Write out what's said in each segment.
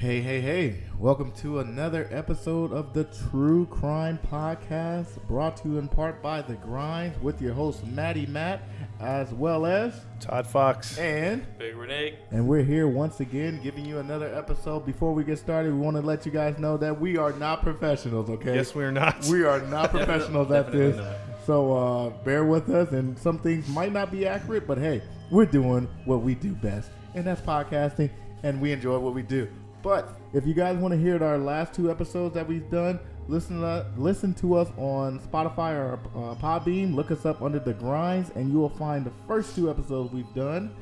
Hey, hey, hey. Welcome to another episode of the True Crime Podcast, brought to you in part by The Grinds with your host, Maddie Matt, as well as. Todd Fox. And. Big Renee. And we're here once again giving you another episode. Before we get started, we want to let you guys know that we are not professionals, okay? Yes, we are not. We are not professionals at this. not. So uh, bear with us, and some things might not be accurate, but hey, we're doing what we do best, and that's podcasting, and we enjoy what we do. But if you guys want to hear our last two episodes that we've done, listen to, listen to us on Spotify or uh, Podbean. Look us up under the grinds, and you will find the first two episodes we've done.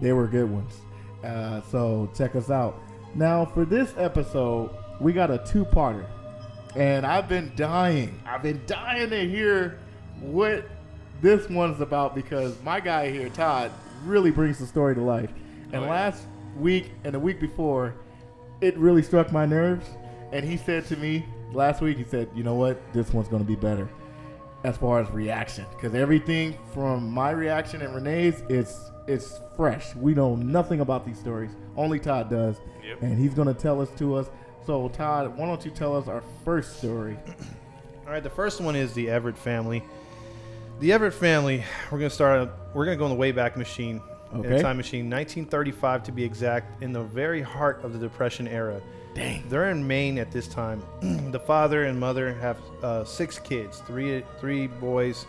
They were good ones. Uh, so check us out. Now for this episode, we got a two-parter and I've been dying. I've been dying to hear what this one's about because my guy here, Todd, really brings the story to life. And Oh, yeah. last week and the week before, it really struck my nerves. And he said to me last week, he said, "You know what? This one's going to be better." As far as reaction, because everything from my reaction and Renee's, it's it's fresh. We know nothing about these stories. Only Todd does, Yep. and he's going to tell us to us. So, Todd, why don't you tell us our first story? All right, the first one is the Everett family. The Everett family, we're going to start, we're going to go in the Wayback Machine, in a time machine, 1935 to be exact, in the very heart of the Depression era. Dang. They're in Maine at this time. the father and mother have uh, six kids, three three boys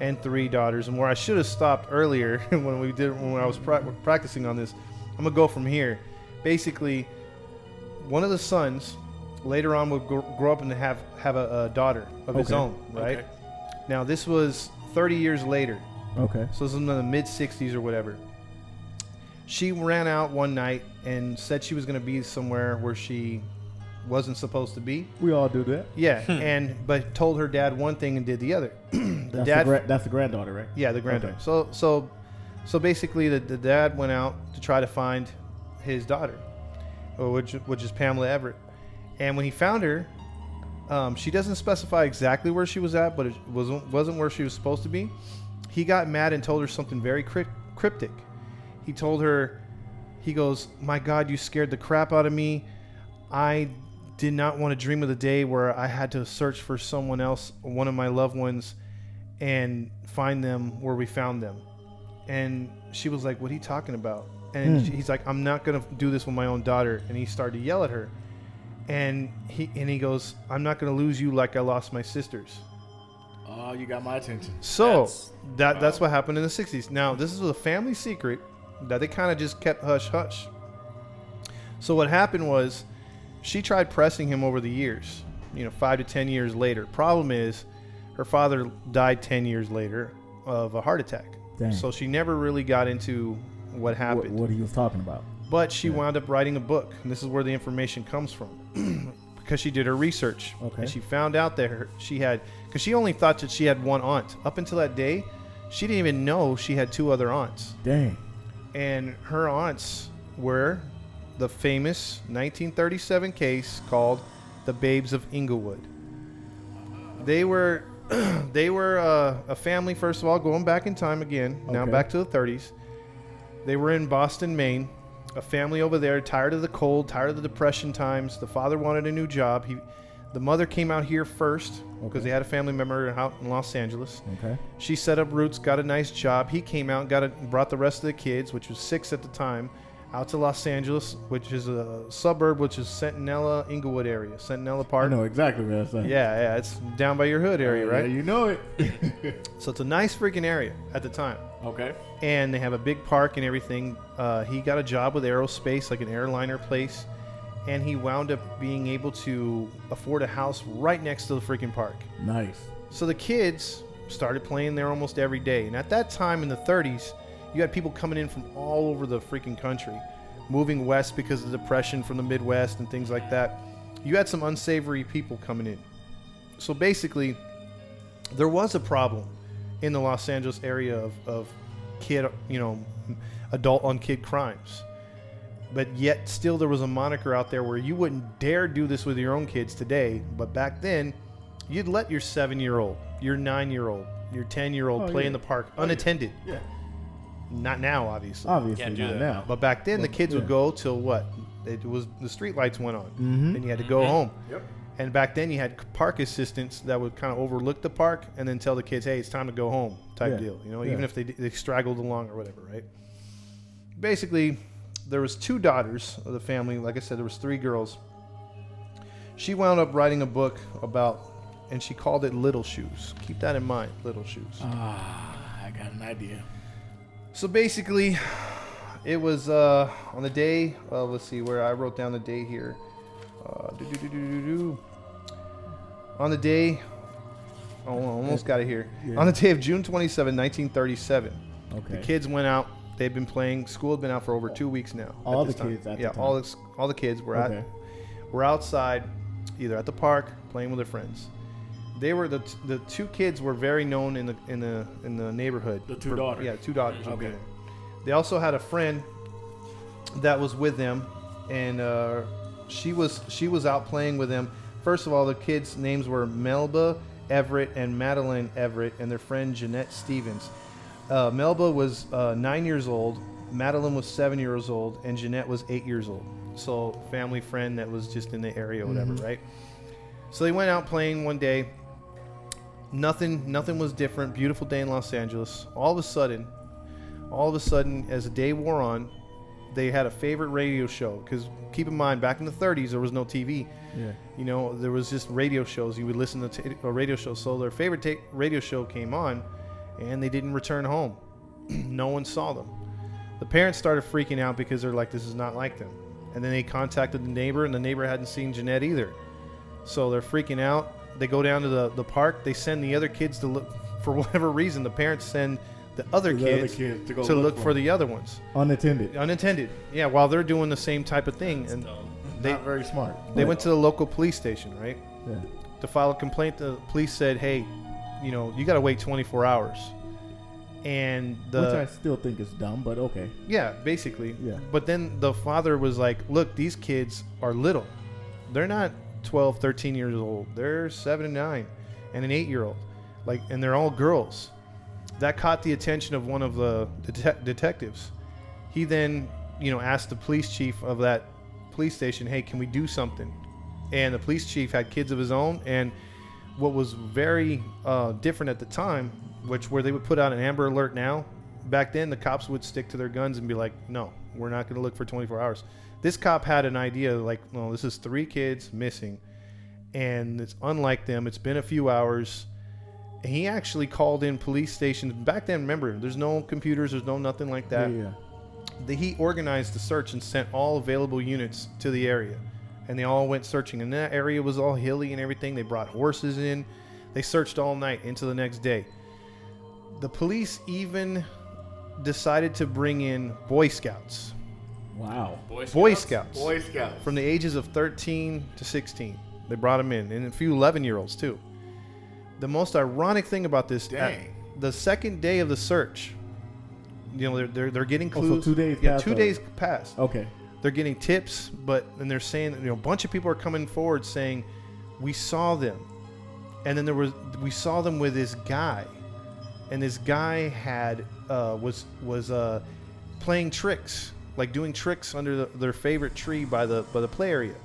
and three daughters. And where I should have stopped earlier when we did when I was pra- practicing on this, I'm gonna go from here. Basically, one of the sons later on would gr- grow up and have have a, a daughter of his own. Right Okay. now, this was 30 years later. Okay. So this is in the mid 60s or whatever. She ran out one night and said she was going to be somewhere where she wasn't supposed to be. We all do that. Yeah, and but told her dad one thing and did the other. the That's, dad, the gra- that's the granddaughter, right? yeah, the granddaughter. Okay. So so so basically, the, the dad went out to try to find his daughter, which which is Pamela Everett. And when he found her, um, she doesn't specify exactly where she was at, but it wasn't wasn't where she was supposed to be. He got mad and told her something very crypt- cryptic. He told her, he goes, "My God, you scared the crap out of me. I did not want to dream of the day where I had to search for someone else, one of my loved ones, and find them where we found them." And she was like, "What are you talking about?" And Hmm. he's like, "I'm not gonna do this with my own daughter." And he started to yell at her, and he and he goes, "I'm not gonna lose you like I lost my sisters." Oh, you got my attention. So That's- that that's what happened in the '60s. Now this is a family secret that they kind of just kept hush hush. So what happened was, she tried pressing him over the years. You know, five to ten years later. Problem is, her father died ten years later of a heart attack. Dang. So she never really got into what What, happened. what he was talking about. But she Yeah. wound up writing a book, and this is where the information comes from, because she did her research, Okay. and she found out that her, she had, because she only thought that she had one aunt up until that day, she didn't even know she had two other aunts, Dang. And her aunts were the famous 1937 case called the Babes of Inglewood. They were, they were uh, a family. First of all, going back in time again, now Okay. back to the 30s. They were in Boston, Maine. A family over there, tired of the cold, tired of the depression times. The father wanted a new job. He, the mother came out here first because Okay. they had a family member out in Los Angeles. Okay. She set up roots, got a nice job. He came out, got it, brought the rest of the kids, which was six at the time, out to Los Angeles, which is a suburb, which is Centinela, Inglewood area, Centinela I Park. know exactly what saying. Yeah, yeah, it's down by your hood area, right? Yeah, you know it. So it's a nice freaking area at the time okay. and they have a big park and everything. Uh, he got a job with aerospace, like an airliner place, and he wound up being able to afford a house right next to the freaking park. Nice. So the kids started playing there almost every day. And at that time in the 30s, you had people coming in from all over the freaking country, moving west because of the depression from the Midwest and things like that. You had some unsavory people coming in. So basically, there was a problem in the Los Angeles area of, of kid, you know, adult on kid crimes. But yet, still, there was a moniker out there where you wouldn't dare do this with your own kids today. But back then, you'd let your seven year old, your nine year old, your 10 year old Oh, play yeah. in the park Oh, unattended. Yeah. Not now, obviously. Obviously Can't do not that now. now. But back then, the kids yeah. would go till what? It was the street lights went on, Mhm. and you had to go home. Yep. And back then, you had park assistants that would kind of overlook the park and then tell the kids, "Hey, it's time to go home," type Yeah. deal. You know, Yeah. even if they, they straggled along or whatever, right? Basically, there was two daughters of the family. Like I said, there was three girls. She wound up writing a book about, and she called it Little Shoes. Keep that in mind, Little Shoes. Ah, I got an idea. So basically, it was uh, on the day. Uh, let's see where I wrote down the day here. Uh. On the day, oh, almost got it here. Yeah. On the day of June 27, 1937, Okay. the kids went out. They've been playing. School had been out for over two weeks now. All the time. kids at the yeah, all the all the kids were Okay. at were outside, either at the park playing with their friends. They were the t- the two kids were very known in the in the in the neighborhood. The two daughters. Yeah, two daughters. Okay. there. They also had a friend that was with them, and uh, she was she was out playing with them. First of all, the kids' names were Melba Everett and Madeline Everett, and their friend Jeanette Stevens. Uh, Melba was uh, nine years old, Madeline was seven years old, and Jeanette was eight years old. So, family friend that was just in the area, or whatever, Mhm. right? So they went out playing one day. Nothing, nothing was different. Beautiful day in Los Angeles. All of a sudden, all of a sudden, as the day wore on, they had a favorite radio show. Because keep in mind, back in the 30s, there was no TV. Yeah. You know, there was just radio shows. You would listen to t- a radio show. So their favorite ta- radio show came on, and they didn't return home. no one saw them. The parents started freaking out because they're like, "This is not like them." And then they contacted the neighbor, and the neighbor hadn't seen Jeanette either. So they're freaking out. They go down to the, the park. They send the other kids to look for whatever reason. The parents send the other, The other kids, kids to go to look look for for the other ones. Unattended. Unintended. Yeah, while they're doing the same type of thing, and they Not very smart. they but- went to the local police station, right? Yeah. to file a complaint. The police said, "Hey, you know, you got to wait 24 hours." And the Which I still think is dumb, but okay. yeah, basically. Yeah. But then the father was like, "Look, these kids are little. They're not 12, 13 years old. They're 7 and 9 and an 8-year-old. Like and they're all girls." That caught the attention of one of the det- detectives. He then, you know, asked the police chief of that police station, "Hey, can we do something?" And the police chief had kids of his own and what was very uh, different at the time, which where they would put out an Amber Alert now. Back then, the cops would stick to their guns and be like, "No, we're not going to look for 24 hours." This cop had an idea like, "No, this is three kids missing, and it's unlike them. It's been a few hours." He actually called in police stations. Back then, remember, there's no computers, there's no nothing like that yeah, yeah. the, he organized the search and sent all available units to the area and they all went searching. And that area was all hilly and everything. They brought horses in. They searched all night into the next day. The police even decided to bring in boy scouts. Wow. Boy Scouts. boy scouts? Boy Scouts. from the ages of 13 to 16 they brought them in. And a few 11 year olds too. The most ironic thing about this at Dang. the second day of the search you know they're, they're, they're getting Oh, so two days yeah two days passed. Okay. They're getting tips, but and they're saying you know a bunch of people are coming forward saying we saw them, and then there was we saw them with this guy, and this guy had uh, was was uh, playing tricks like doing tricks under the, their favorite tree by the by the play area,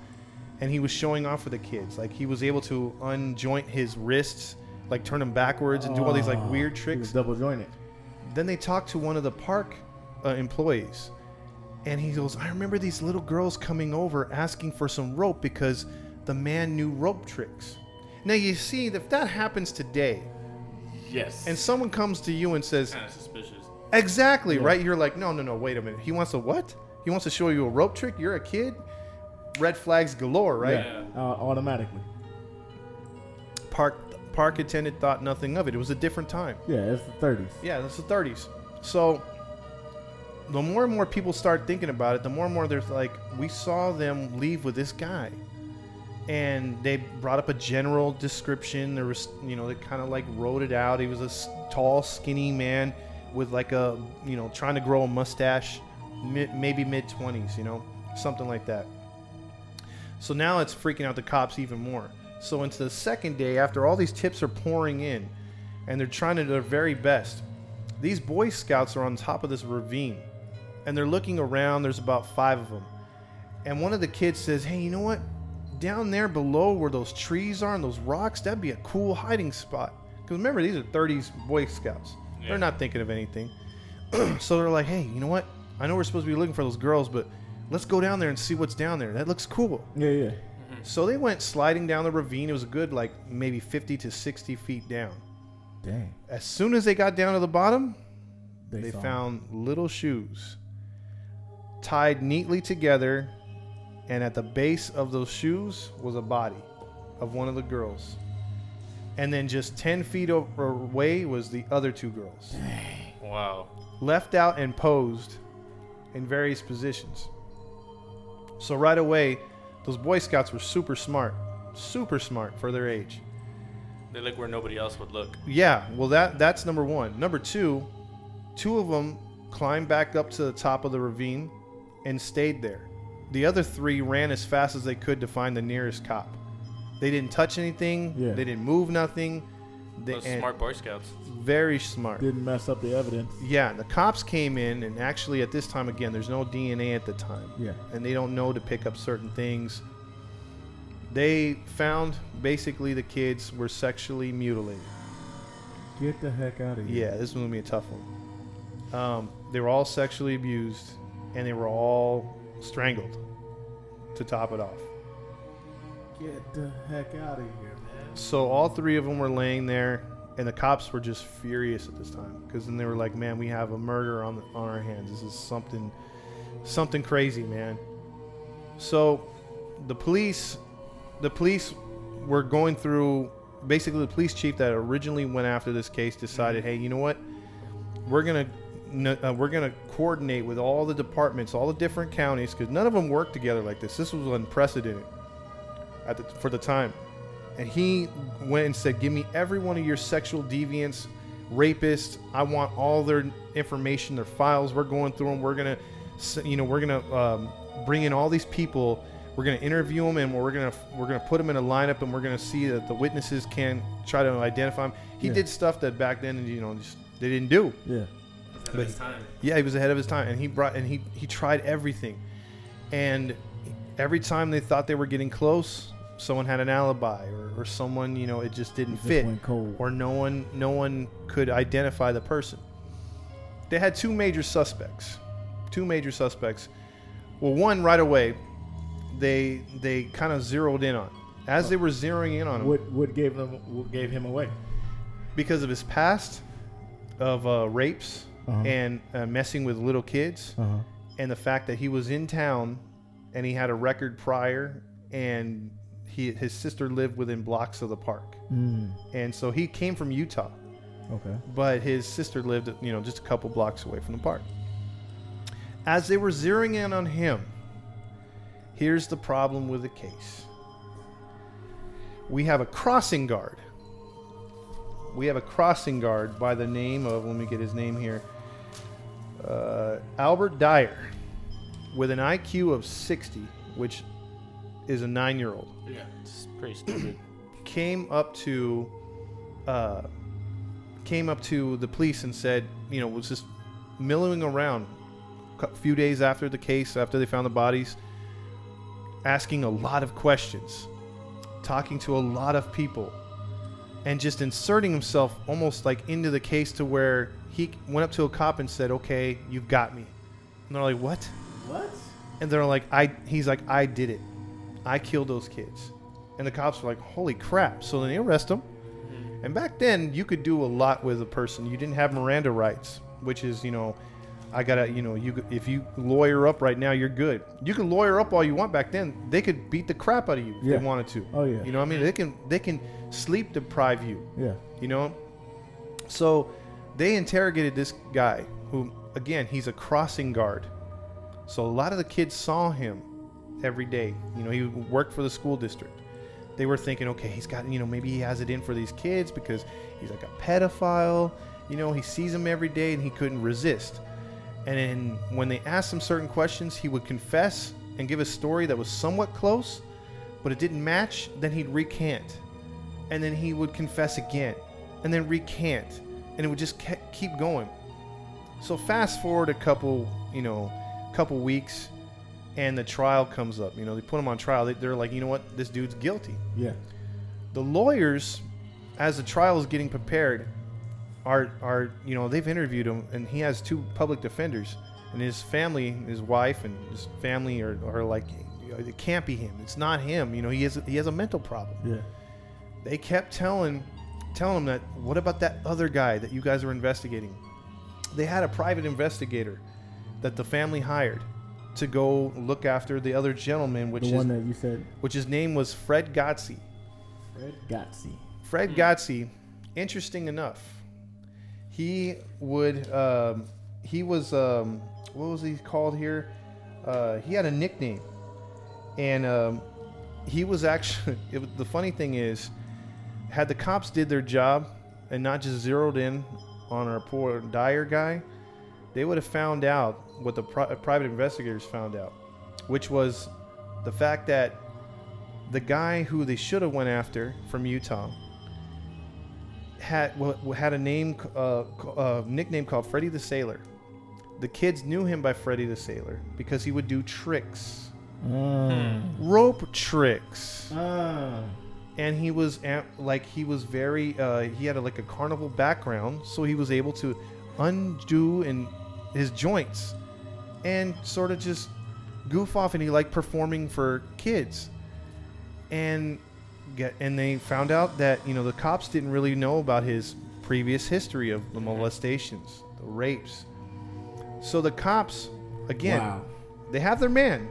and he was showing off for the kids. Like he was able to unjoint his wrists like turn them backwards and do all these like weird he tricks was double jointed. then they talked to one of the park uh, employees and he goes i remember these little girls coming over asking for some rope because the man knew rope tricks now you see if that happens today Yes. and someone comes to you and says kind of suspicious. exactly Yeah. right you're like no no no wait a minute he wants a what he wants to show you a rope trick you're a kid red flags galore right Yeah. Uh, automatically. park park attendant thought nothing of it it was a different time Yeah, it's the 30s. Yeah, that's the 30s. So the more and more people start thinking about it, the more and more there's like, we saw them leave with this guy. And they brought up a general description. There was, you know, they kind of like wrote it out. He was a tall, skinny man with like a, you know, trying to grow a mustache, maybe mid 20s, you know, something like that. So now it's freaking out the cops even more. So into the second day, after all these tips are pouring in, and they're trying to do their very best, these Boy Scouts are on top of this ravine, and they're looking around. There's about five of them, and one of the kids says, "Hey, you know what? Down there below where those trees are and those rocks, that'd be a cool hiding spot." Because remember, these are 30s Boy Scouts. Yeah. They're not thinking of anything. so they're like, "Hey, you know what? I know we're supposed to be looking for those girls, but let's go down there and see what's down there. That looks cool." Yeah, yeah. Mm-hmm. So they went sliding down the ravine. It was a good like maybe 50 to 60 feet down. Dang. As soon as they got down to the bottom, They, they found little shoes tied neatly together, and at the base of those shoes was a body of one of the girls. And then just 10 feet away was the other two girls, Wow. left out and posed in various positions. So right away, those Boy Scouts were super smart, super smart for their age. They look where nobody else would look. Yeah, well that that's number one. Number two, two of them climbed back up to the top of the ravine and stayed there. The other three ran as fast as they could to find the nearest cop. They didn't touch anything. Yeah. They didn't move nothing. They, Those smart Boy Scouts. Very smart. Didn't mess up the evidence. Yeah, the cops came in, and actually at this time again, there's no DNA at the time Yeah. and they don't know to pick up certain things. They found basically the kids were sexually mutilated. Get the heck out of here. Yeah, this is gonna be a tough one. Um, they were all sexually abused, and they were all strangled. To top it off, Get the heck out of here, man. so all three of them were laying there, and the cops were just furious at this time because then they were like, "Man, we have a murder on the, on our hands. This is something, something crazy, man." So, the police, the police were going through. Basically, the police chief that originally went after this case decided, mm-hmm. "Hey, you know what? We're gonna." Uh, we're gonna coordinate with all the departments, all the different counties, because none of them work together like this. This was unprecedented at the, for the time and he went and said, "Give me every one of your sexual deviants, rapists. I want all their information, their files. We're going through them. We're gonna, you know, we're gonna um, bring in all these people. We're gonna interview them, and we're gonna we're gonna put them in a lineup, and we're gonna see that the witnesses can try to identify them. He Yeah. did stuff that back then, you know, just they didn't do. Yeah. Ahead of his time. Yeah, he was ahead of his time, and he brought and he he tried everything, and every time they thought they were getting close, someone had an alibi, or, or someone you know it just didn't Just fit, went cold. or no one no one could identify the person. They had two major suspects, two major suspects. Well, one right away, they they kind of zeroed in on. As they were zeroing in on him, What what gave them what gave him away? because of his past of uh, rapes Uh-huh. and uh, messing with little kids, Uh huh. and the fact that he was in town and he had a record prior and he his sister lived within blocks of the park Mm. and so he came from utah Okay. but his sister lived you know just a couple blocks away from the park as they were zeroing in on him here's the problem with the case we have a crossing guard we have a crossing guard by the name of let me get his name here uh, albert dyer with an iq of 60 which is a nine-year-old Yeah. It's pretty stupid. came up to uh, came up to the police and said, you know, was just milling around a few days after the case, after they found the bodies, asking a lot of questions, talking to a lot of people, and just inserting himself almost like into the case to where he went up to a cop and said, "Okay, you've got me," and they're like, "What?" What? And they're like, I he's like, I did it. I killed those kids. And the cops were like, holy crap. So then they arrest him. Mm-hmm. And back then you could do a lot with a person. You didn't have Miranda rights, which is, you know, I gotta, you know, you if you lawyer up right now, you're good. You can lawyer up all you want back then. They could beat the crap out of you if Yeah. they wanted to. Oh, yeah. You know what I mean? They can they can sleep deprive you Yeah. you know so they interrogated this guy who again he's a crossing guard so a lot of the kids saw him every day you know he worked for the school district they were thinking okay he's got you know maybe he has it in for these kids because he's like a pedophile you know he sees them every day and he couldn't resist and then when they asked him certain questions he would confess and give a story that was somewhat close but it didn't match then he'd recant and then he would confess again and then recant and it would just ke- keep going so fast forward a couple you know couple weeks and the trial comes up. You know, they put him on trial. They, they're like, you know what, this dude's guilty. Yeah. The lawyers, as the trial is getting prepared, are are you know they've interviewed him, and he has two public defenders, and his family, his wife, and his family are, are like, it can't be him. It's not him. You know, he has he has a mental problem. Yeah. They kept telling telling him that what about that other guy that you guys are investigating? They had a private investigator that the family hired to go look after the other gentleman, which the is one that you said, which his name was Fred Godsey. Fred Godsey. Fred Godsey, interesting enough, he would um, he was um, what was he called here? Uh, he had a nickname, and um, he was actually it, the funny thing is, had the cops did their job and not just zeroed in on our poor Dyer guy, they would have found out what the pri- private investigators found out, which was the fact that the guy who they should have went after from Utah had had a name uh, uh, nickname called Freddie the Sailor. The kids knew him by Freddie the Sailor because he would do tricks, Ah. rope tricks, Ah. and he was like he was very uh, he had a, like a carnival background, so he was able to undo and his joints and sort of just goof off, and he liked performing for kids, and get and they found out that you know the cops didn't really know about his previous history of the mm-hmm. molestations, the rapes. So the cops, again, Wow. they have their man,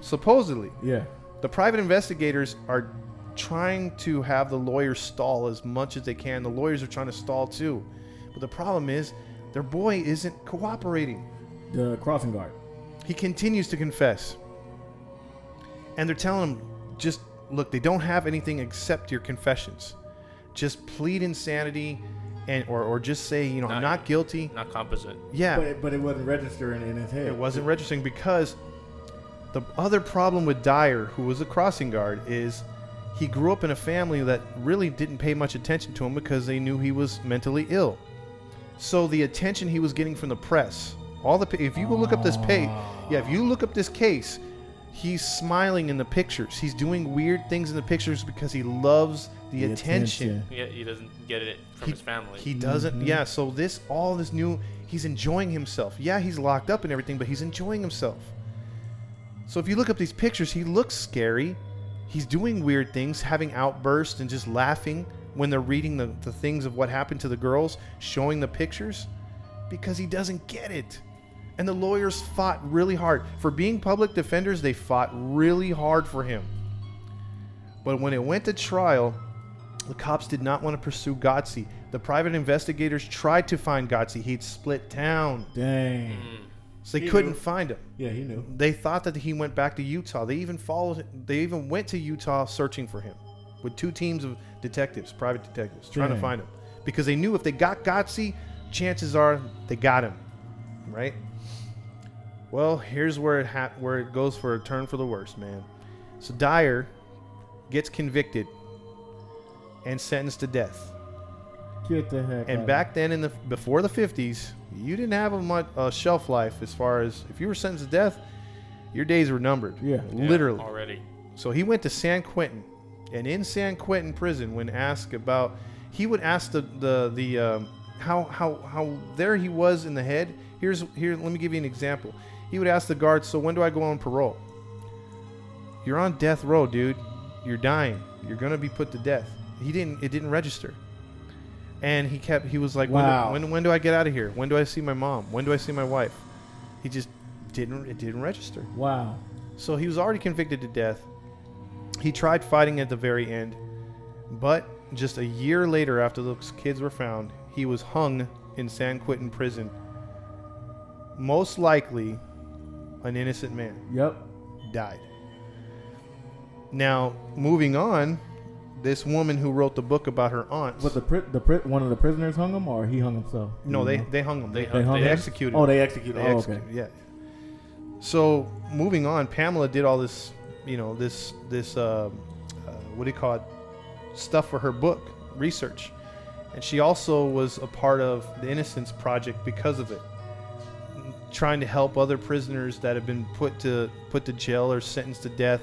supposedly. Yeah. The private investigators are trying to have the lawyers stall as much as they can. The lawyers are trying to stall too. But the problem is, their boy isn't cooperating. The crossing guard. He continues to confess. And they're telling him, just look, they don't have anything except your confessions. Just plead insanity and or, or just say, you know, I'm Not- not guilty. Not composite. Yeah. But it, but it wasn't registering in his head. It wasn't registering because the other problem with Dyer, who was a crossing guard, is he grew up in a family that really didn't pay much attention to him because they knew he was mentally ill. So the attention he was getting from the press, all the if you go look up this page, yeah, if you look up this case, he's smiling in the pictures. He's doing weird things in the pictures because he loves the, The attention. He, he doesn't get it from He- his family. He doesn't. Mhm. Yeah. So this, all this new, he's enjoying himself. Yeah, he's locked up and everything, but he's enjoying himself. So if you look up these pictures, he looks scary. He's doing weird things, having outbursts and just laughing when they're reading the, the things of what happened to the girls, showing the pictures, because he doesn't get it. And the lawyers fought really hard. For being public defenders, they fought really hard for him. But when it went to trial, the cops did not want to pursue Godsey. The private investigators tried to find Godsey. He'd split town, Dang. Mm. so they He couldn't knew. find him. Yeah, he knew. They thought that he went back to Utah. They even followed. They even went to Utah searching for him, with two teams of detectives, private detectives, trying to find him, because they knew if they got Godsey, chances are they got him, right? Well, here's where it ha- where it goes for a turn for the worse, man. So Dyer gets convicted and sentenced to death. Get the heck. And out. back then, in the before the fifties, you didn't have a much uh, shelf life as far as if you were sentenced to death, your days were numbered. Yeah. Yeah, literally. Already. So he went to San Quentin, and in San Quentin prison, when asked about, he would ask the the the um, how how how there he was in the head. Here's here. Let me give you an example. He would ask the guards, "So when do I go on parole?" You're on death row, dude. You're dying. You're gonna be put to death. He didn't. It didn't register. And he kept. He was like, Wow. when, do, when when do I get out of here? When do I see my mom? When do I see my wife? He just didn't. It didn't register. Wow. So he was already convicted to death. He tried fighting at the very end, but just a year later, after those kids were found, he was hung in San Quentin prison. Most likely, an innocent man Yep. died. Now, moving on, this woman who wrote the book about her aunt. But the pri- the pri- one of the prisoners hung him, or he hung himself. no, they know? they hung him. They, They hung they him? executed. Oh, they executed. They oh, okay. Yeah. So moving on, Pamela did all this, you know, this this uh, uh, what do you call it, stuff for her book research, and she also was a part of the Innocence Project because of it. Trying to help other prisoners that have been put to put to jail or sentenced to death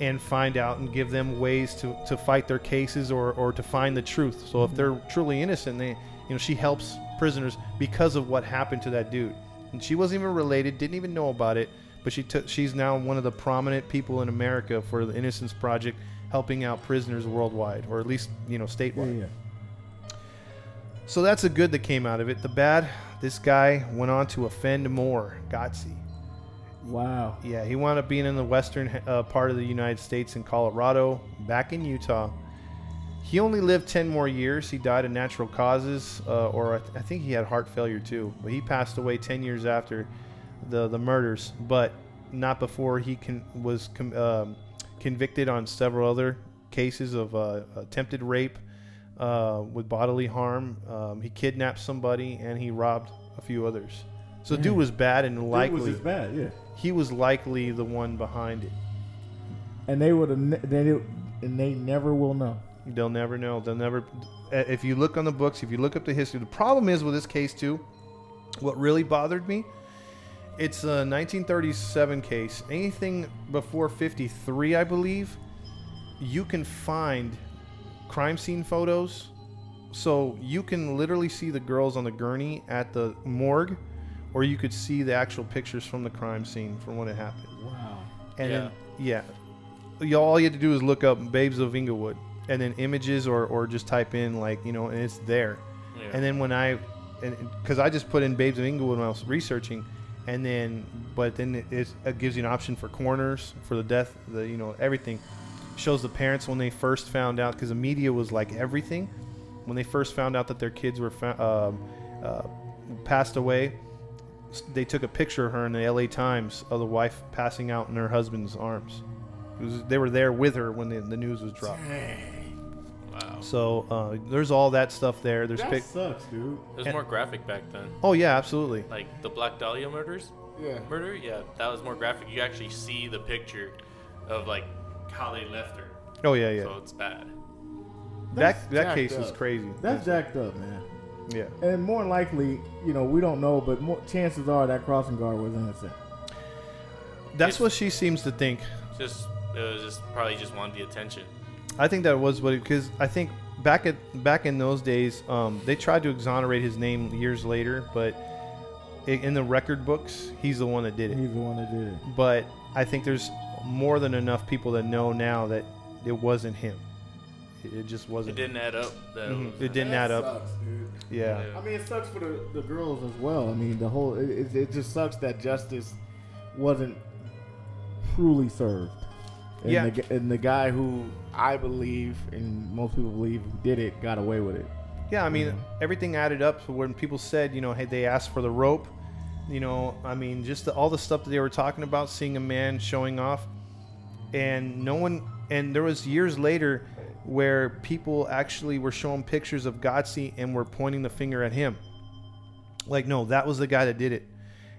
and find out and give them ways to, to fight their cases or, or to find the truth. So if mm-hmm. they're truly innocent, they you know she helps prisoners because of what happened to that dude. And she wasn't even related, didn't even know about it, but she took she's now one of the prominent people in America for the Innocence Project helping out prisoners worldwide or at least, you know, Yeah, statewide. yeah. So that's the good that came out of it. The bad, this guy went on to offend more. Godsey. Wow. Yeah, he wound up being in the western uh, part of the United States in Colorado, back in Utah. He only lived 10 more years. He died of natural causes, uh, or I, th- I think he had heart failure too. But he passed away 10 years after the, the murders, but not before he con- was com- um, convicted on several other cases of uh, attempted rape uh, with bodily harm. Um, he kidnapped somebody and he robbed a few others. So, dude was bad and It was likely bad, yeah. he was likely the one behind it. And they would have, they and they never will know. They'll never know. They'll never. uh, If you look on the books, if you look up the history, the problem is with this case too. What really bothered me, it's a 1937 case. Anything before 53, I believe, you can find crime scene photos. So you can literally see the girls on the gurney at the morgue, or you could see the actual pictures from the crime scene from when it happened. Wow. And Yeah. then, yeah, you all you had to do is look up "Babes of Inglewood" and then images, or or just type in like you know, and it's there. Yeah. And then when I, because I just put in "Babes of Inglewood" when I was researching, and then but then it, it gives you an option for corners for the death, the you know everything. Shows the parents when they first found out because the media was like everything when they first found out that their kids were fa- um, uh, passed away. They took a picture of her in the LA Times of the wife passing out in her husband's arms. It was, they were there with her when the, the news was dropped. wow. So uh, there's all that stuff there. There's That pic- sucks, dude. It was and- more graphic back then. oh yeah, absolutely. Like the Black Dahlia murders, Yeah. murder. Yeah, that was more graphic. You actually see the picture of like how they left her. Oh yeah, yeah. So it's bad. That's that that jacked case is crazy. That's jacked up, man. yeah. And more than likely, you know, we don't know, but more chances are that crossing guard was innocent. That's It's- what she seems to think. Just it was just probably just wanted the attention. I think that was what because I think back at back in those days, um, they tried to exonerate his name years later, but in the record books, he's the one that did it. He's the one that did it. But I think there's more than enough people that know now that it wasn't him. It, it just wasn't. It didn't add up. That Mhm. was, It didn't add up. Dude. Yeah. Yeah. I mean, it sucks for the, the girls as well. I mean, the whole it, it, it just sucks that justice wasn't truly served. And Yeah. The, and the guy who I believe and most people believe who did it got away with it. Yeah, I mean, Mhm. everything added up to when people said, you know, hey, they asked for the rope. You know, I mean, just the, all the stuff that they were talking about, seeing a man showing off, and no one. And there was years later where people actually were showing pictures of Godsey and were pointing the finger at him. Like, no, that was the guy that did it.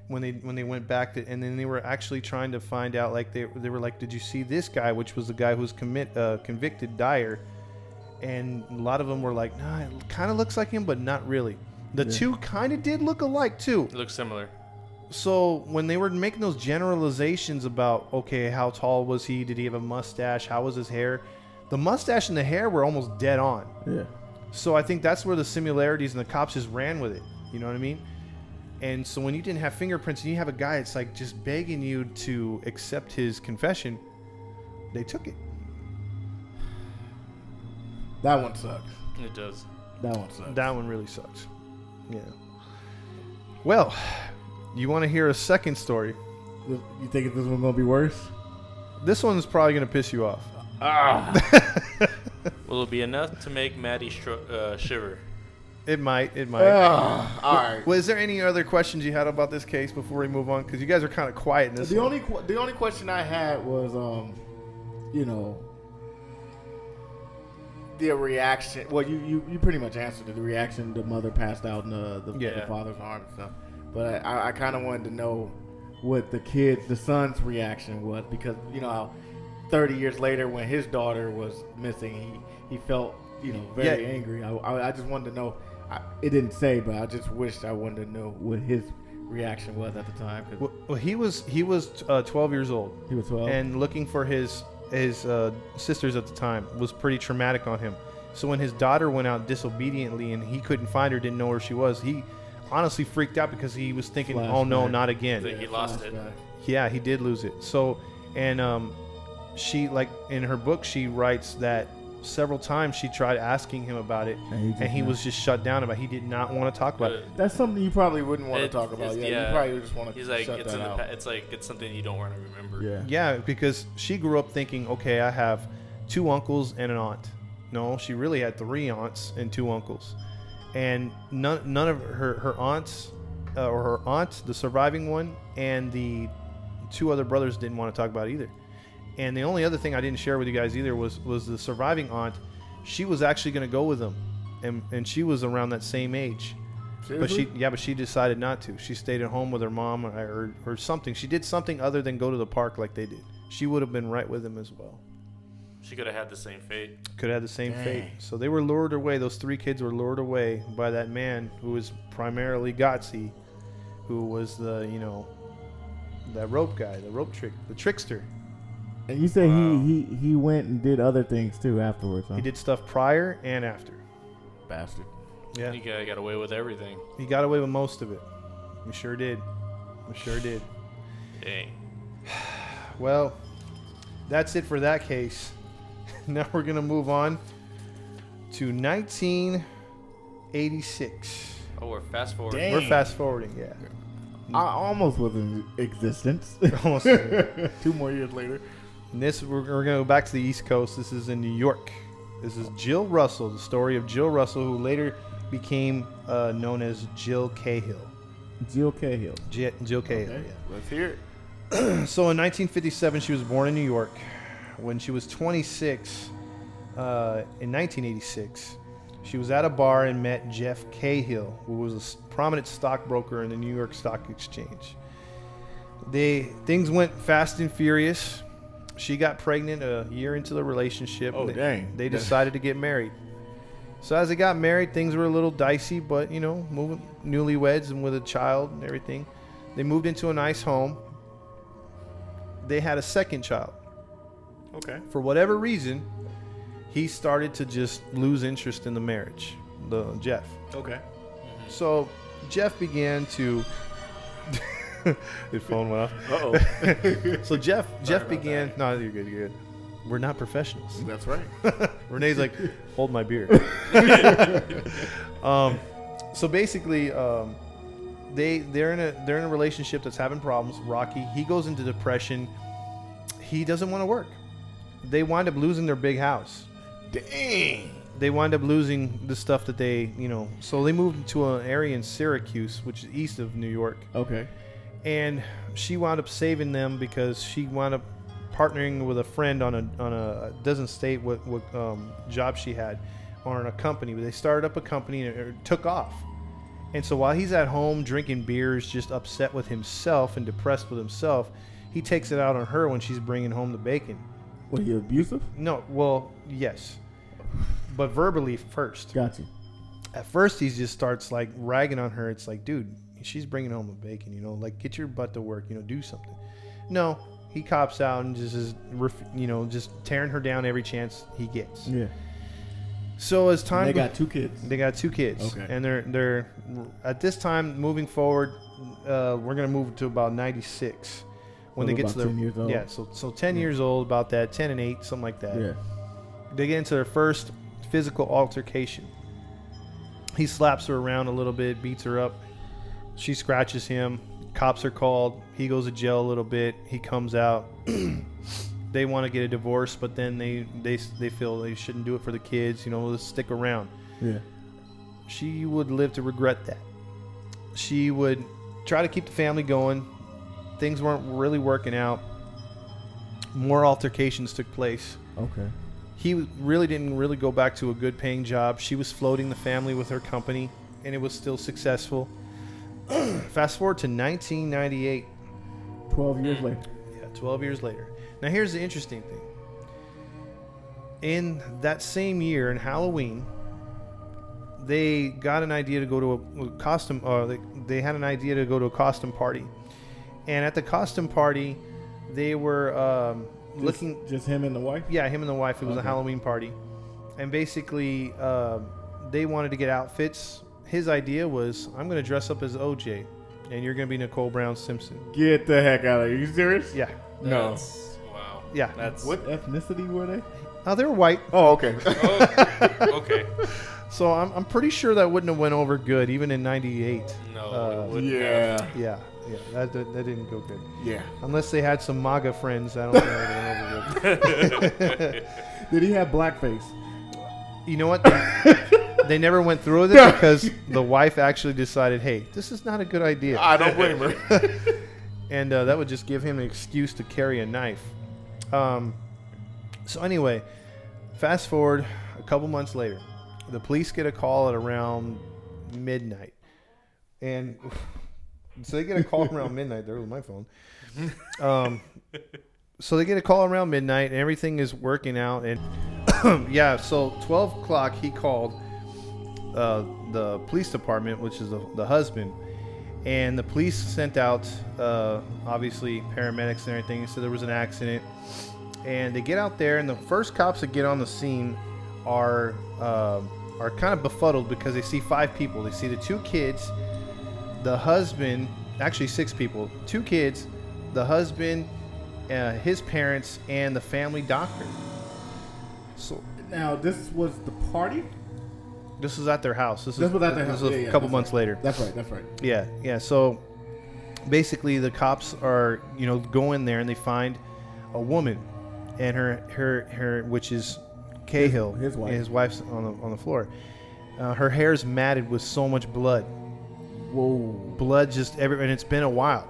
When they when they went back to, and then they were actually trying to find out, like they they were like, did you see this guy, which was the guy who was commit uh, convicted Dyer, and a lot of them were like, nah, it kind of looks like him, but not really. The Yeah. two kind of did look alike too. it looks similar. So when they were making those generalizations about, okay, how tall was he? Did he have a mustache? How was his hair? The mustache and the hair were almost dead on. Yeah. So I think that's where the similarities and the cops just ran with it. You know what I mean? And so when you didn't have fingerprints and you have a guy that's like just begging you to accept his confession, they took it. That one sucks. It does. That one sucks. That one really sucks. Yeah. Well, you want to hear a second story? You think this one's gonna be worse? This one's probably going to piss you off. Will it be enough to make Maddie stro- uh, shiver? It might. It might. Ah, all right. Was there any other questions you had about this case before we move on? Because you guys are kind of quiet in this. The one. only qu- the only question I had was, um, you know, the reaction. Well, you, you, you pretty much answered the reaction. The mother passed out in the, the, the father's arm and stuff. But I, I kind of wanted to know what the kids, the son's reaction was because you know how 30 years later, when his daughter was missing, he he felt you know very Yeah. angry. I, I, I just wanted to know. I, it didn't say, but I just wished I wanted to know what his reaction was at the time. Well, well, he was he was uh, 12 years old, he was 12. and looking for his his uh, sisters at the time was pretty traumatic on him. So when his daughter went out disobediently and he couldn't find her, didn't know where she was, he honestly freaked out because he was thinking, "Oh no, not again." Like he lost it. Yeah, he did lose it. So, and um, she like in her book she writes that several times she tried asking him about it, And he and he was just shut down about. it. He did not want to talk about it. That's something you probably wouldn't want to talk about. it's- Yeah, you probably just want to He's like, shut it's that in out. pa- it's like it's something you don't want to remember. yeah. Yeah, because she grew up thinking, okay, I have two uncles and an aunt. No, she really had three aunts and two uncles, and none none of her her aunts uh, or her aunt, the surviving one, and the two other brothers didn't want to talk about it either. And the only other thing I didn't share with you guys either was was the surviving aunt. She was actually going to go with them, and and she was around that same age. But she, yeah, but she decided not to. She stayed at home with her mom or, or, or something. She did something other than go to the park like they did. She would have been right with them as well. She could have had the same fate. Could have had the same fate. So they were lured away. Those three kids were lured away by that man who was primarily Godsey, who was the you know, that rope guy, the rope trick, the trickster. And you say Wow. he, he he went and did other things too afterwards. Huh? He did stuff prior and after. bastard. Yeah, He got, got away with everything. he got away with most of it. He sure did. He sure did. Dang. Well, that's it for that case. now we're going to move on to 1986. Oh, we're fast forward. Dang. We're fast forwarding, yeah. I almost was in existence. Almost. Two more years later. And this we're, we're going to go back to the East Coast. This is in New York. This is Jill Russell, the story of Jill Russell, who later became uh, known as Jill Cahill. Jill Cahill. J- Jill Cahill. Okay, yeah. let's hear it. So in 1957, she was born in New York. When she was 26, uh, in 1986, she was at a bar and met Jeff Cahill, who was a prominent stockbroker in the New York Stock Exchange. They things went fast and furious. She got pregnant a year into the relationship. Oh, They- dang. They decided to get married. So as they got married, things were a little dicey, but you know, moving newlyweds and with a child and everything, they moved into a nice home. They had a second child. Okay. For whatever reason, he started to just lose interest in the marriage, the Jeff. Okay. So Jeff began to. His phone went off. Uh-oh. So Jeff, Jeff began. No, you're good. You're good. We're not professionals. That's right. Renee's like, hold my beer. um, so basically, um, they they're in a they're in a relationship that's having problems. Rocky, he goes into depression. He doesn't want to work. They wind up losing their big house. Dang. They wind up losing the stuff that they you know. So they moved to an area in Syracuse, which is east of New York Okay. And she wound up saving them because she wound up partnering with a friend on a on a doesn't state what what um, job she had on a company. But they started up a company and it took off. And so while he's at home drinking beers, just upset with himself and depressed with himself, he takes it out on her when she's bringing home the bacon. What, you abusive? No, well, yes, but verbally first. Gotcha. At first, he just starts like ragging on her. It's like, dude, she's bringing home the bacon, you know, like get your butt to work, you know, do something. No, he cops out and just is, ref- you know, just tearing her down every chance he gets. Yeah. So as time they go- got two kids. they got two kids, Okay. and they're they're at this time moving forward. Uh, we're gonna move to about ninety six when So they get to their 10 years old. yeah. So so ten Yeah. years old, about that, ten and eight, something like that Yeah. they get into their first physical altercation. He slaps her around a little bit, beats her up. She scratches him. Cops are called. He goes to jail a little bit. He comes out. they want to get a divorce, but then they, they they feel they shouldn't do it for the kids. You know, let's stick around. Yeah. She would live to regret that. She would try to keep the family going. Things weren't really working out. More altercations took place Okay. he really didn't really go back to a good paying job. She was floating the family with her company, and it was still successful. Fast forward to 1998. 12 years later. Yeah, 12 years later. Now, here's the interesting thing. In that same year, in Halloween, they got an idea to go to a, a costume. Uh, they, they had an idea to go to a costume party, and at the costume party, they were um, Just- looking. just him and the wife. Yeah, him and the wife. It was a Halloween party, and basically, um, they wanted to get outfits. His idea was, I'm going to dress up as OJ, and you're going to be Nicole Brown Simpson. Get the heck out of here! You serious? Yeah, No. That's, wow. Yeah. That's What ethnicity were they? uh, they were white, Oh, okay. Oh, okay. so I'm, I'm pretty sure that wouldn't have went over good, even in '98. No. Uh, it wouldn't yeah, have. Yeah, yeah, that, that that didn't go good. yeah. Unless they had some MAGA friends, I don't think it went over good. Did he have blackface? You know what? They, they never went through with it because the wife actually decided, hey, this is not a good idea. I don't blame her. and uh, that would just give him an excuse to carry a knife. Um, so anyway, fast forward a couple months later, the police get a call at around midnight, and so they get a call around midnight. There was my phone. Um, so they get a call around midnight, and everything is working out. And yeah, so twelve o'clock, he called uh, the police department, which is the, the husband. And the police sent out uh, obviously paramedics and everything. So there was an accident. And they get out there and the first cops that get on the scene are um are kind of befuddled because they see five people. They see the two kids the husband actually six people two kids the husband uh, his parents and the family doctor. So now this was the party. This is at their house this, This is, was at their this house. is a Yeah, yeah, couple that's months right. later That's right. That's right. Yeah, yeah. So basically, the cops are you know go in there and they find a woman and her her her which is Cahill, his wife. his wife's on the on the floor. Uh, her hair's matted with so much blood, Whoa. blood just every and it's been a while,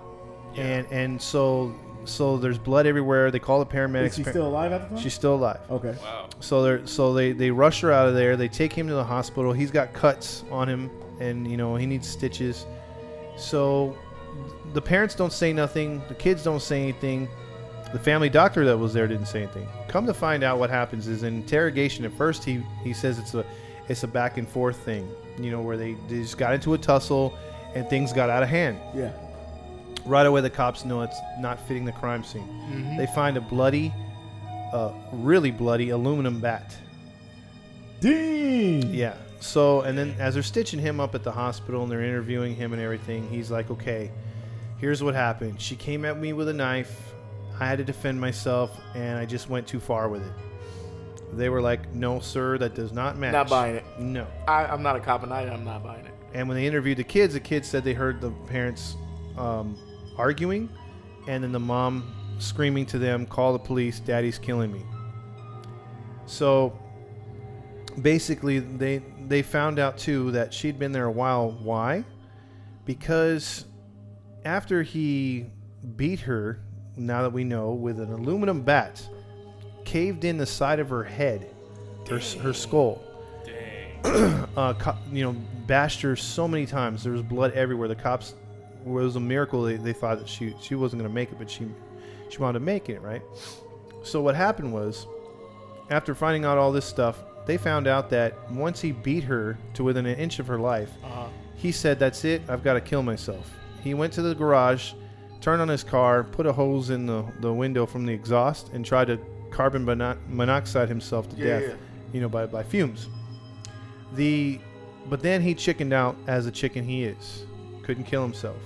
and and so so there's blood everywhere. They call the paramedics. Is she still alive at the time? She's still alive. okay. Wow. So they so they they rush her out of there. They take him to the hospital. He's got cuts on him, and you know he needs stitches. So the parents don't say nothing. The kids don't say anything. The family doctor that was there didn't say anything. Come to find out, what happens is in interrogation. At first, he he says it's a it's a back and forth thing. You know where they, they just got into a tussle, and things got out of hand. Yeah. Right away, the cops know it's not fitting the crime scene. They find a bloody, uh, really bloody aluminum bat. Dang. Yeah. So, and then as they're stitching him up at the hospital and they're interviewing him and everything, he's like, okay, here's what happened. She came at me with a knife. I had to defend myself, and I just went too far with it. They were like, no, sir, that does not match. Not buying it. No. I, I'm not a cop, and I, I'm not buying it. And when they interviewed the kids, the kids said they heard the parents um, arguing, and then the mom screaming to them, "Call the police! Daddy's killing me." So basically, they they found out too that she'd been there a while. Why? Because after he beat her, now that we know, with an aluminum bat, caved in the side of her head, her, her skull Dang. uh, co- you know, bashed her so many times. There was blood everywhere. The cops, it was a miracle. They, they thought that she she wasn't going to make it, but she she wound up making it, right? So what happened was, after finding out all this stuff, they found out that once he beat her to within an inch of her life, Uh-huh. he said, "That's it. I've got to kill myself." He went to the garage, turned on his car, put a hose in the, the window from the exhaust, and tried to carbon mono- monoxide himself to Yeah, death. yeah. You know, by by fumes. The but then he chickened out as a chicken he is. Couldn't kill himself.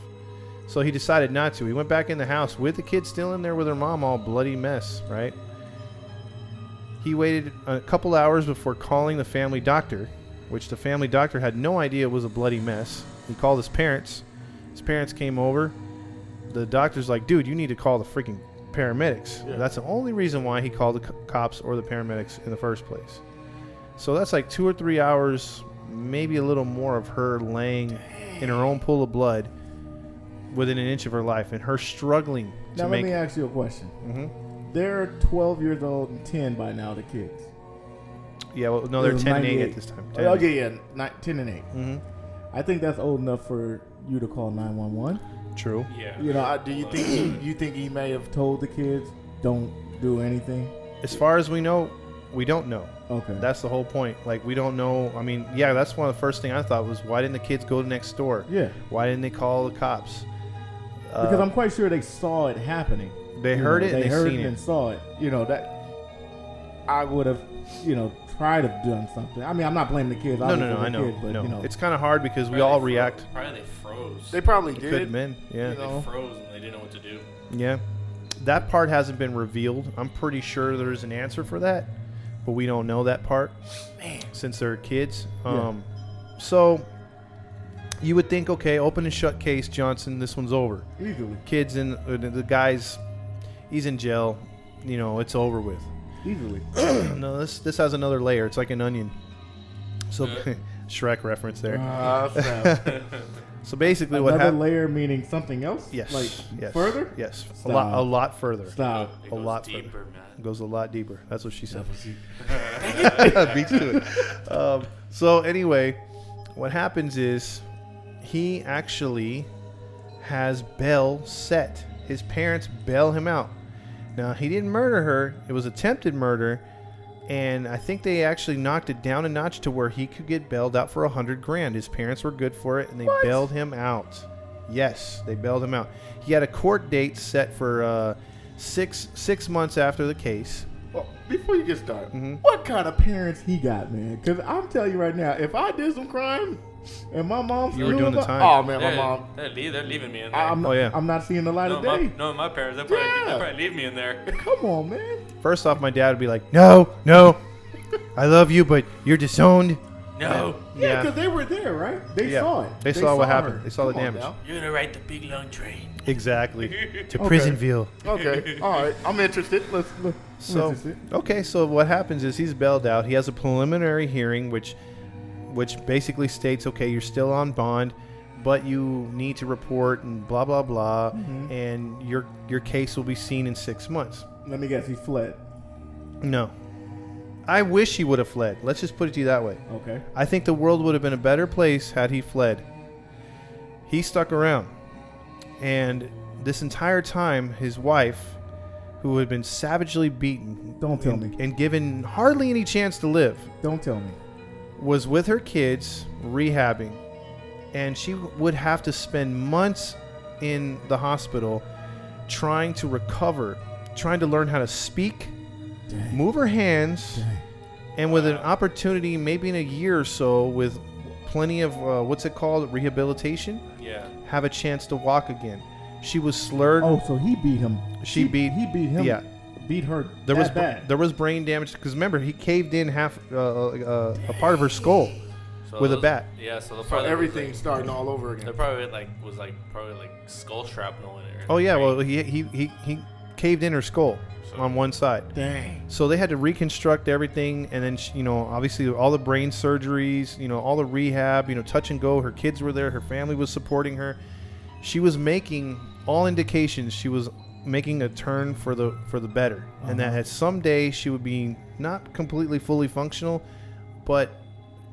So he decided not to. He went back in the house with the kid still in there with her mom, all bloody mess, right? He waited a couple hours before calling the family doctor, which the family doctor had no idea was a bloody mess. He called his parents. His parents came over. The doctor's like, dude, you need to call the freaking paramedics. Yeah. That's the only reason why he called the co- cops or the paramedics in the first place. So that's like two or three hours, maybe a little more of her laying in her own pool of blood within an inch of her life and her struggling to Now let make. me ask you a question. Mhm. They're 12 years old and 10 by now. The kids. Yeah, well, no, they're It was 10 and 8 98. at this time. Oh yeah, yeah, Ni- 10 and 8. hmm I think that's old enough for you to call 911. True. Yeah. You know, I, do you think he, you think he may have told the kids don't do anything? As far as we know, we don't know. Okay. That's the whole point. Like we don't know. I mean, yeah, that's one of the first thing I thought was why didn't the kids go to next door? yeah. Why didn't they call the cops? Because Uh, I'm quite sure they saw it happening. they You heard know, it. and They they heard seen it it. and saw it. You know that. I would have, you know, tried to have done something. I mean, I'm not blaming the kids. No, no, no. I know. kids, but no, you know, it's kind of hard because we all they fro- react. Probably they froze. They probably Could have did. been. Yeah. You they froze and they didn't know what to do. Yeah. That part hasn't been revealed. I'm pretty sure there's an answer for that, but we don't know that part since they're kids. Yeah. Um, so you would think, okay, open and shut case, Johnson. This one's over. easily, Kids in uh, the the guy's, he's in jail. You know, it's over with. easily. no, this this has another layer. It's like an onion. So Yeah. Shrek reference there. Uh, snap. So basically, what happened. Another happened? layer meaning something else. Yes. Like yes. further. Yes. A lot. A lot further. Stop. It A goes lot deeper, It man. goes a lot deeper. That's what she said. Beats to it. Um, so anyway, what happens is he actually has bail set. His parents bail him out. Now he didn't murder her. It was attempted murder, and I think they actually knocked it down a notch to where he could get bailed out for a hundred grand. His parents were good for it, and they bailed him out. Yes, they bailed him out. He had a court date set for uh, six six months after the case. Well, before you get started, Mm-hmm. what kind of parents he got, man? Because I'm telling you right now, if I did some crime and my mom You were knew doing the about- time. oh, oh man, my They're, mom. they're, leave, they're leaving me in there. I'm, Oh, yeah. I'm not seeing the light no, of my, day. no, my parents, they'll probably, Yeah. they'll probably leave me in there. Come on, man. First off, my dad would be like, "No, no, I love you, but you're disowned." No, Yeah, because they were there, right? They Yeah. saw it. They saw what her. happened. They saw the Come on damage. now. you're gonna ride the big long train. Exactly. to Okay. Prisonville. Okay, all right. I'm interested. Let's look. So okay, so what happens is he's bailed out. He has a preliminary hearing, which, which basically states, okay, you're still on bond, but you need to report and blah blah blah, Mm-hmm. and your your case will be seen in six months. Let me guess. He fled. No, I wish he would have fled. Let's just put it to you that way. Okay. I think the world would have been a better place had he fled. He stuck around. And this entire time, his wife, who had been savagely beaten Don't tell and, me. and given hardly any chance to live, Don't tell me. Was with her kids rehabbing. And she would have to spend months in the hospital trying to recover, trying to learn how to speak, Dang. move her hands, Dang. and with an opportunity, maybe in a year or so, with plenty of uh, what's it called, rehabilitation, Yeah. have a chance to walk again. She was slurred. Oh, so he beat him. She beat- He beat him. yeah. Beat her. there that was bad. there was brain damage because remember he caved in half uh, uh, a part of her skull. So With a bat. Yeah, so they'll So probably everything starting all over They again. probably like was like probably like skull shrapnel in it. Oh yeah, brain. well he he he, he caved in her skull So- on one side. Dang. So they had to reconstruct everything, and then she, you know, obviously all the brain surgeries, you know, all the rehab, you know, touch and go. Her kids were there, her family was supporting her. She was making all indications she was making a turn for the for the better, and that Uh-huh. at someday she would be not completely fully functional, but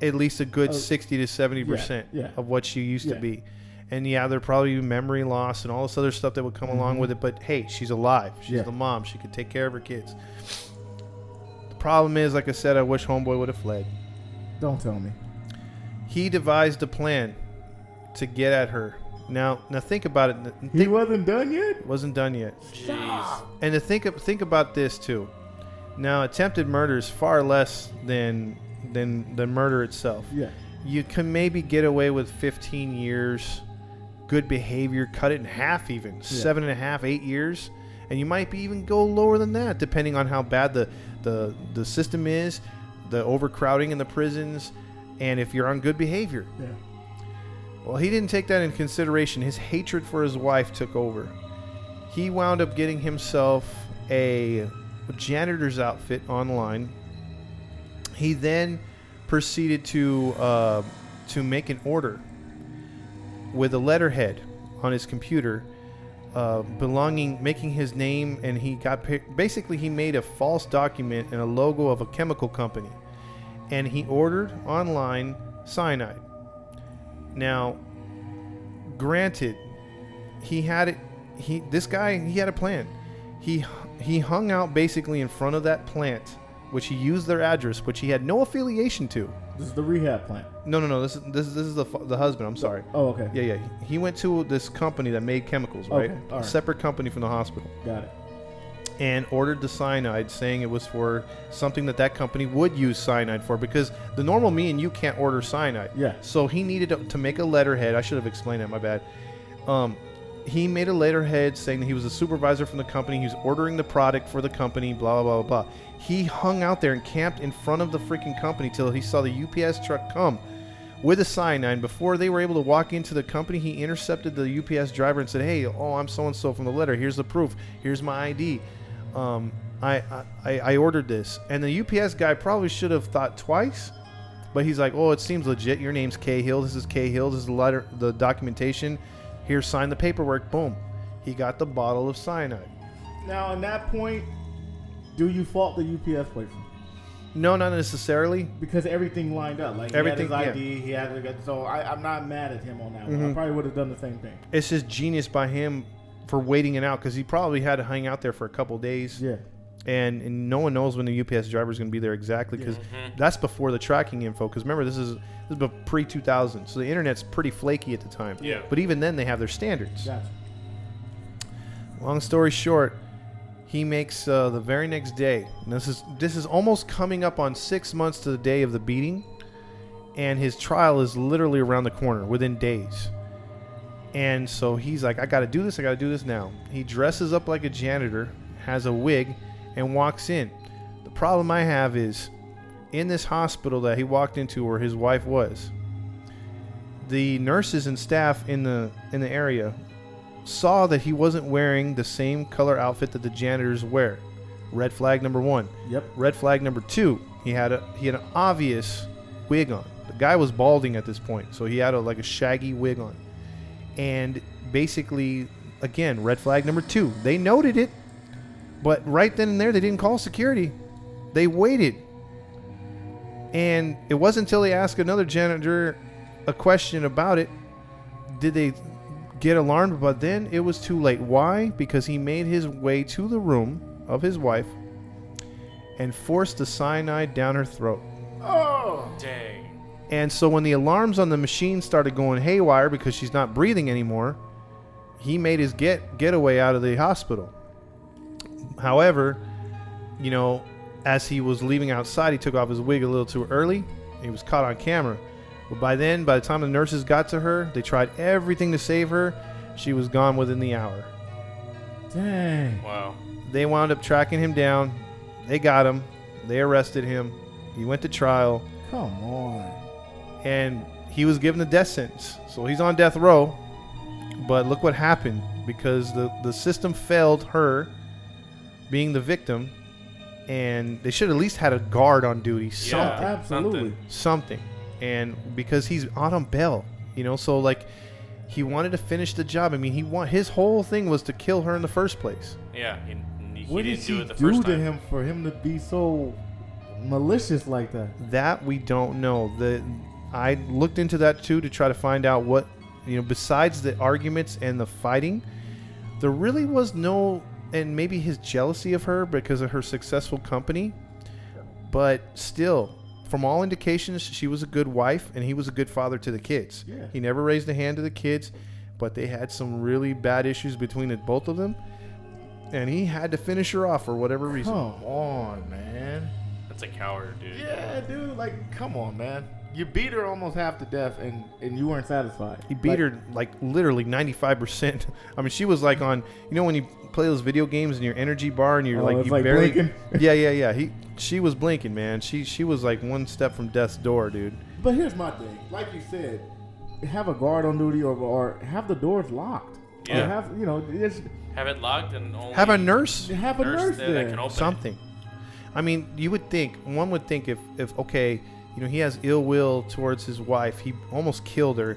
at least a good Uh, sixty to seventy percent yeah. of what she used Yeah. to be. And yeah, there probably be memory loss and all this other stuff that would come along with it. But hey, she's alive. She's Mm-hmm. Yeah. the mom. She could take care of her kids. The problem is, like I said, I wish Homeboy would have fled. Don't tell me. He devised a plan to get at her. Now, now think about it. Think, He wasn't done yet. wasn't done yet. Jeez. And to think of, think about this too. Now, attempted murder is far less than than the murder itself. Yeah. You can maybe get away with 15 years, good behavior, cut it in half even, seven and a half, eight years, and you might be even go lower than that depending on how bad the the the system is, the overcrowding in the prisons, and if you're on good behavior. Yeah. Well, he didn't take that in consideration. His hatred for his wife took over. He wound up getting himself a janitor's outfit online. He then proceeded to uh, to make an order with a letterhead on his computer, uh, belonging, making his name, and he got basically he made a false document and a logo of a chemical company, and he ordered online cyanide. Now, granted, he had it. He this guy he had a plan. He he hung out basically in front of that plant which he used their address, which he had no affiliation to. This is the rehab plant. No, no, no. This is this is this is the the husband. I'm sorry. Oh, okay. Yeah, yeah. He went to this company that made chemicals, right? Okay, all right. Separate company from the hospital, Got it. And ordered the cyanide, saying it was for something that that company would use cyanide for, because the normal me and you can't order cyanide. Yeah. So he needed to, to make a letterhead. I should have explained that. My bad. Um, he made a letterhead saying that he was a supervisor from the company. He was ordering the product for the company. Blah blah blah blah. He hung out there and camped in front of the freaking company till he saw the UPS truck come with a cyanide. Before they were able to walk into the company, he intercepted the UPS driver and said, "Hey, oh, I'm so and so from the letter. Here's the proof. Here's my ID. Um, I, I I ordered this." And the UPS guy probably should have thought twice, but he's like, "Oh, it seems legit. Your name's Cahill. This is Cahill. This is the letter, the documentation. Here, sign the paperwork. Boom." He got the bottle of cyanide. Now, in that point, do you fault the UPS placement? No, not necessarily. Because everything lined up. Like Everything, he had his ID, he had. So I, I'm not mad at him on that one. I probably would have done the same thing. It's just genius by him for waiting it out because he probably had to hang out there for a couple days. Yeah. and, and no one knows when the UPS driver is going to be there exactly because that's before the tracking info. Because remember, this is this is pre 2000, so the internet's pretty flaky at the time. Yeah. But even then, they have their standards. Gotcha. Long story short, he makes uh, the very next day. And this is this is almost coming up on six months to the day of the beating, and his trial is literally around the corner within days. And so he's like, I got to do this. I got to do this now. He dresses up like a janitor, has a wig, and walks in. The problem I have is in this hospital that he walked into where his wife was. The nurses and staff in the in the area saw that he wasn't wearing the same color outfit that the janitors wear. Red flag number 1. Yep. Red flag number 2, he had a he had an obvious wig on. The guy was balding at this point, so he had a like a shaggy wig on. And basically again, red flag number 2. They noted it, but right then and there they didn't call security. They waited. And it wasn't until they asked another janitor a question about it did they get alarmed, but then it was too late. Why? Because he made his way to the room of his wife and forced the cyanide down her throat. Oh. Dang. And so when the alarms on the machine started going haywire because she's not breathing anymore, he made his get getaway out of the hospital. However, you know, as he was leaving outside, he took off his wig a little too early. He was caught on camera. But by then, by the time the nurses got to her, they tried everything to save her. She was gone within the hour. Dang. Wow. They wound up tracking him down. They got him. They arrested him. He went to trial Come on. And he was given a death sentence. So he's on death row. But look what happened because the, the system failed her being the victim and they should at least had a guard on duty something Yeah. Absolutely. something. something and because he's on a bail you know so like he wanted to finish the job i mean he want his whole thing was to kill her in the first place Yeah. He, he What did didn't she do it the do first to him for him to be so malicious like that? That we don't know. The I looked into that too to try to find out what you know. Besides the arguments and the fighting, there really was no, and maybe his jealousy of her because of her successful company. But still, from all indications, she was a good wife and he was a good father to the kids. Yeah. He never raised a hand to the kids, but they had some really bad issues between the both of them, and he had to finish her off for whatever reason. Come on, man. That's a coward, dude. Yeah, dude. Like, come on, man. You beat her almost half to death, and and you weren't satisfied. He beat Like, her like literally 95%. I mean, she was like on, you know, when you play those video games and your energy bar and you're Oh, like, you like barely. blinking. yeah, yeah, yeah. He, she was blinking, man. She, she was like one step from death's door, dude. But here's my thing. Like you said, have a guard on duty, or or have the doors locked. Or Yeah. have you know just Have it locked and only Have a nurse, have a nurse, that, there. that can open it. something. I mean, you would think one would think if, if okay, you know, he has ill will towards his wife. He almost killed her.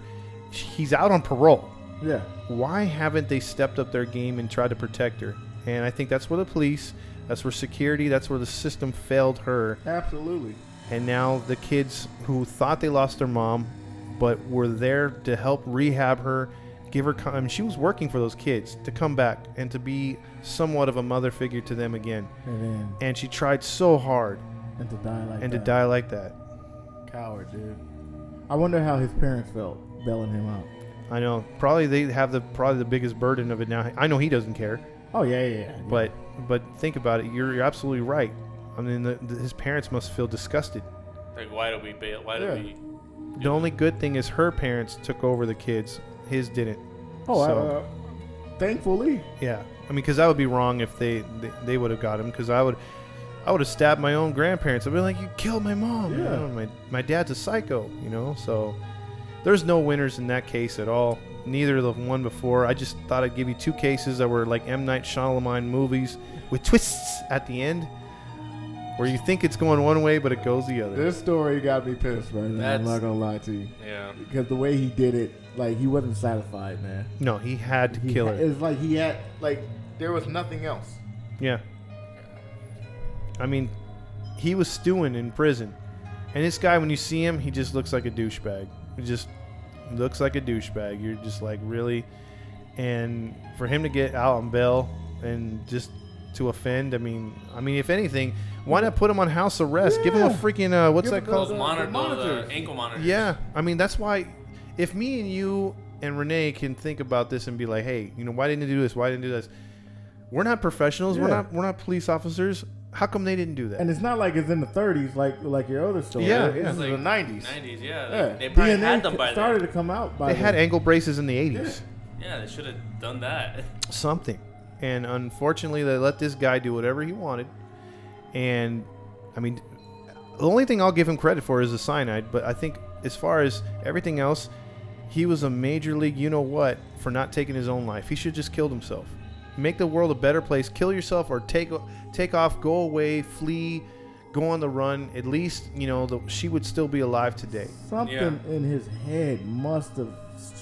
He's out on parole. yeah. why haven't they stepped up their game and tried to protect her? And I think that's where the police, that's where security, that's where the system failed her. Absolutely. And now the kids who thought they lost their mom, but were there to help rehab her, give her. I mean, she was working for those kids to come back and to be somewhat of a mother figure to them again. And then And she tried so hard, And to die like and to die like that. Coward, dude. I wonder how his parents felt bailing him out. I know. Probably they have the probably the biggest burden of it now. I know he doesn't care, Oh yeah, yeah, yeah. but but think about it. You're, you're absolutely right. I mean, the, the, his parents must feel disgusted. Like, why do we bail? Why Yeah. do we? The only good thing is her parents took over the kids. His didn't. oh, so- I, uh, thankfully, Yeah, I mean, because that would be wrong if they they, they would have got him. Because I would, I would have stabbed my own grandparents. I'd be like, "You killed my mom." You know, my my dad's a psycho. You know, so there's no winners in that case at all. Neither of the one before. I just thought I'd give you two cases that were like M Night Shyamalan movies with twists at the end, where you think it's going one way but it goes the other. this story got me pissed, right? now. I'm That's- not gonna lie to you Yeah. because the way he did it, like he wasn't satisfied, man. no, he had to He kill ha- her. It's like he had Like there was nothing else. Yeah. I mean, he was stewing in prison. And this guy, when you see him, he just looks like a douchebag. He just looks like a douchebag. You're just like, really? And for him to get out on bail and just to offend, I mean, I mean, if anything, why not put him on house arrest? Give him a freaking uh, what's Give that called? Those monitor, the those uh, ankle monitors. Yeah, I mean that's why if me and you and Renee can think about this and be like, hey, you know, why didn't you do this? Why didn't you do this? We're not professionals. We're not. We're not police officers. How come they didn't do that? and it's not like it's in the 30s, like like your other story. Yeah, This yeah. is Like the 90s. 90s, yeah. Yeah, They, they probably DNA had them by started then. to come out by they had then. ankle braces in the '80s. Yeah, they should have done that. Something, and unfortunately, they let this guy do whatever he wanted. And I mean, the only thing I'll give him credit for is the cyanide. But I think as far as everything else, he was a major league. You know what? For not taking his own life, he should just killed himself. Make the world a better place. Kill yourself or take take off, go away, flee, go on the run. At least you know the, she would still be alive today. Something in his head must have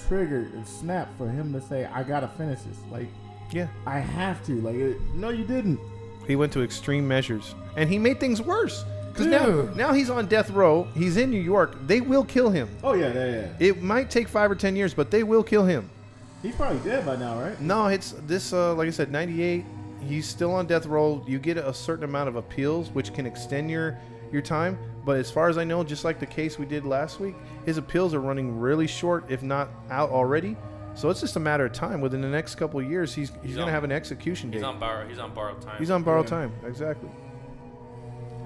triggered and snapped for him to say, "I gotta finish this. Like Yeah. I have to." Like, it, no, you didn't. He went to extreme measures, and he made things worse. Because now, Dude. now he's on death row. He's in New York. They will kill him. Oh yeah, yeah, yeah. It might take five or ten years, but they will kill him. He's probably dead by now, right? No, it's this. Uh, like I said, '98. He's still on death row. You get a certain amount of appeals, which can extend your your time. But as far as I know, just like the case we did last week, his appeals are running really short, if not out already. So it's just a matter of time. Within the next couple of years, he's he's, He's gonna on- have an execution date. He's on borrow. He's on borrowed time. He's on borrowed Yeah. time. Exactly.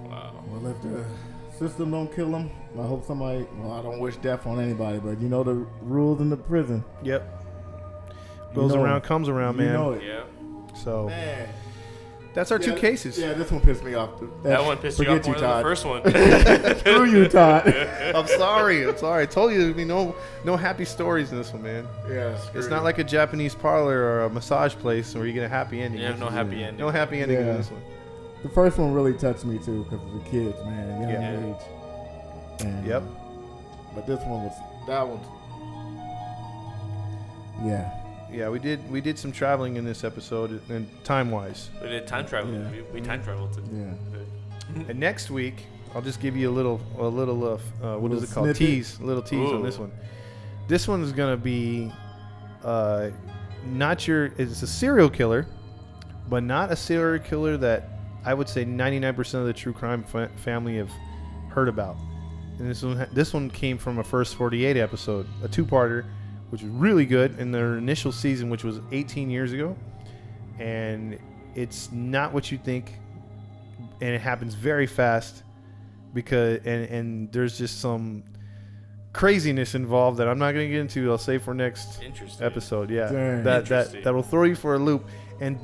Wow. Well, if the system don't kill him, I hope somebody. Well, I don't wish death on anybody, but you know the rules in the prison. Yep. You Goes know around, it. comes around, You man. know it. Yeah. So Man. that's our two cases. Yeah, this one pissed me off. That one pissed you off more than Todd. the first one. Screw you, Todd. I'm sorry. I'm sorry. I told you there'd be no no happy stories in this one, man. yeah, It's not like a Japanese parlor or a massage place where you get a happy ending. You have no This is- happy ending. No happy ending in this one. the first one really touched me too because of the kids, man, young Yeah. age. And, Yep. But this one was that one. Yeah. Yeah, we did we did some traveling in this episode and time wise. We did time travel. Yeah. We, we time traveled to. Yeah. And next week I'll just give you a little a little uh, uh, what is Little it called snippet. tease a little tease on this one. This one is gonna be uh, not your it's a serial killer, but not a serial killer that I would say 99% of the true crime fa- family have heard about. And this one this one came from a first 48 episode, a two-parter, which was really good in their initial season, which was 18 years ago. And it's not what you think, and it happens very fast because and and there's just some craziness involved that I'm not going to get into. I'll save for next episode. Yeah, Dang. that that that will throw you for a loop. And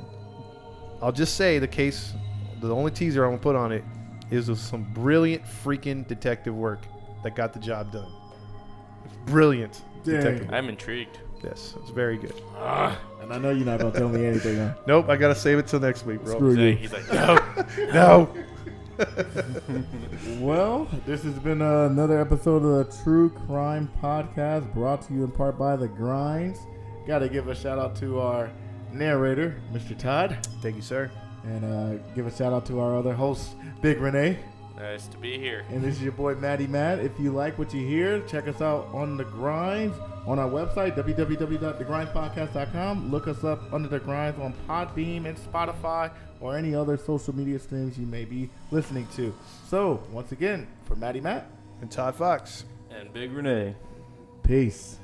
I'll just say the case, the only teaser I'm gonna put on it is with some brilliant freaking detective work that got the job done. Brilliant Dang. I'm intrigued. Yes, it's very good. And I know you're not gonna tell me anything. Huh? Nope, I gotta save it till next week, bro. Screw you. He's like, no. No. Well, this has been uh, another episode of the True Crime Podcast, brought to you in part by The Grinds. Got to give a shout out to our narrator, Mr. Todd, Thank you, sir. and uh, give a shout out to our other host, Big Renee. Nice to be here. And this is your boy Matty Matt. If you like what you hear, check us out on The Grinds on our website, www.thegrindspodcast.com. Look us up under the grinds on Podbean and Spotify or any other social media streams you may be listening to. So, once again, for Maddie Matt, And Todd Fox. And Big Renee. peace.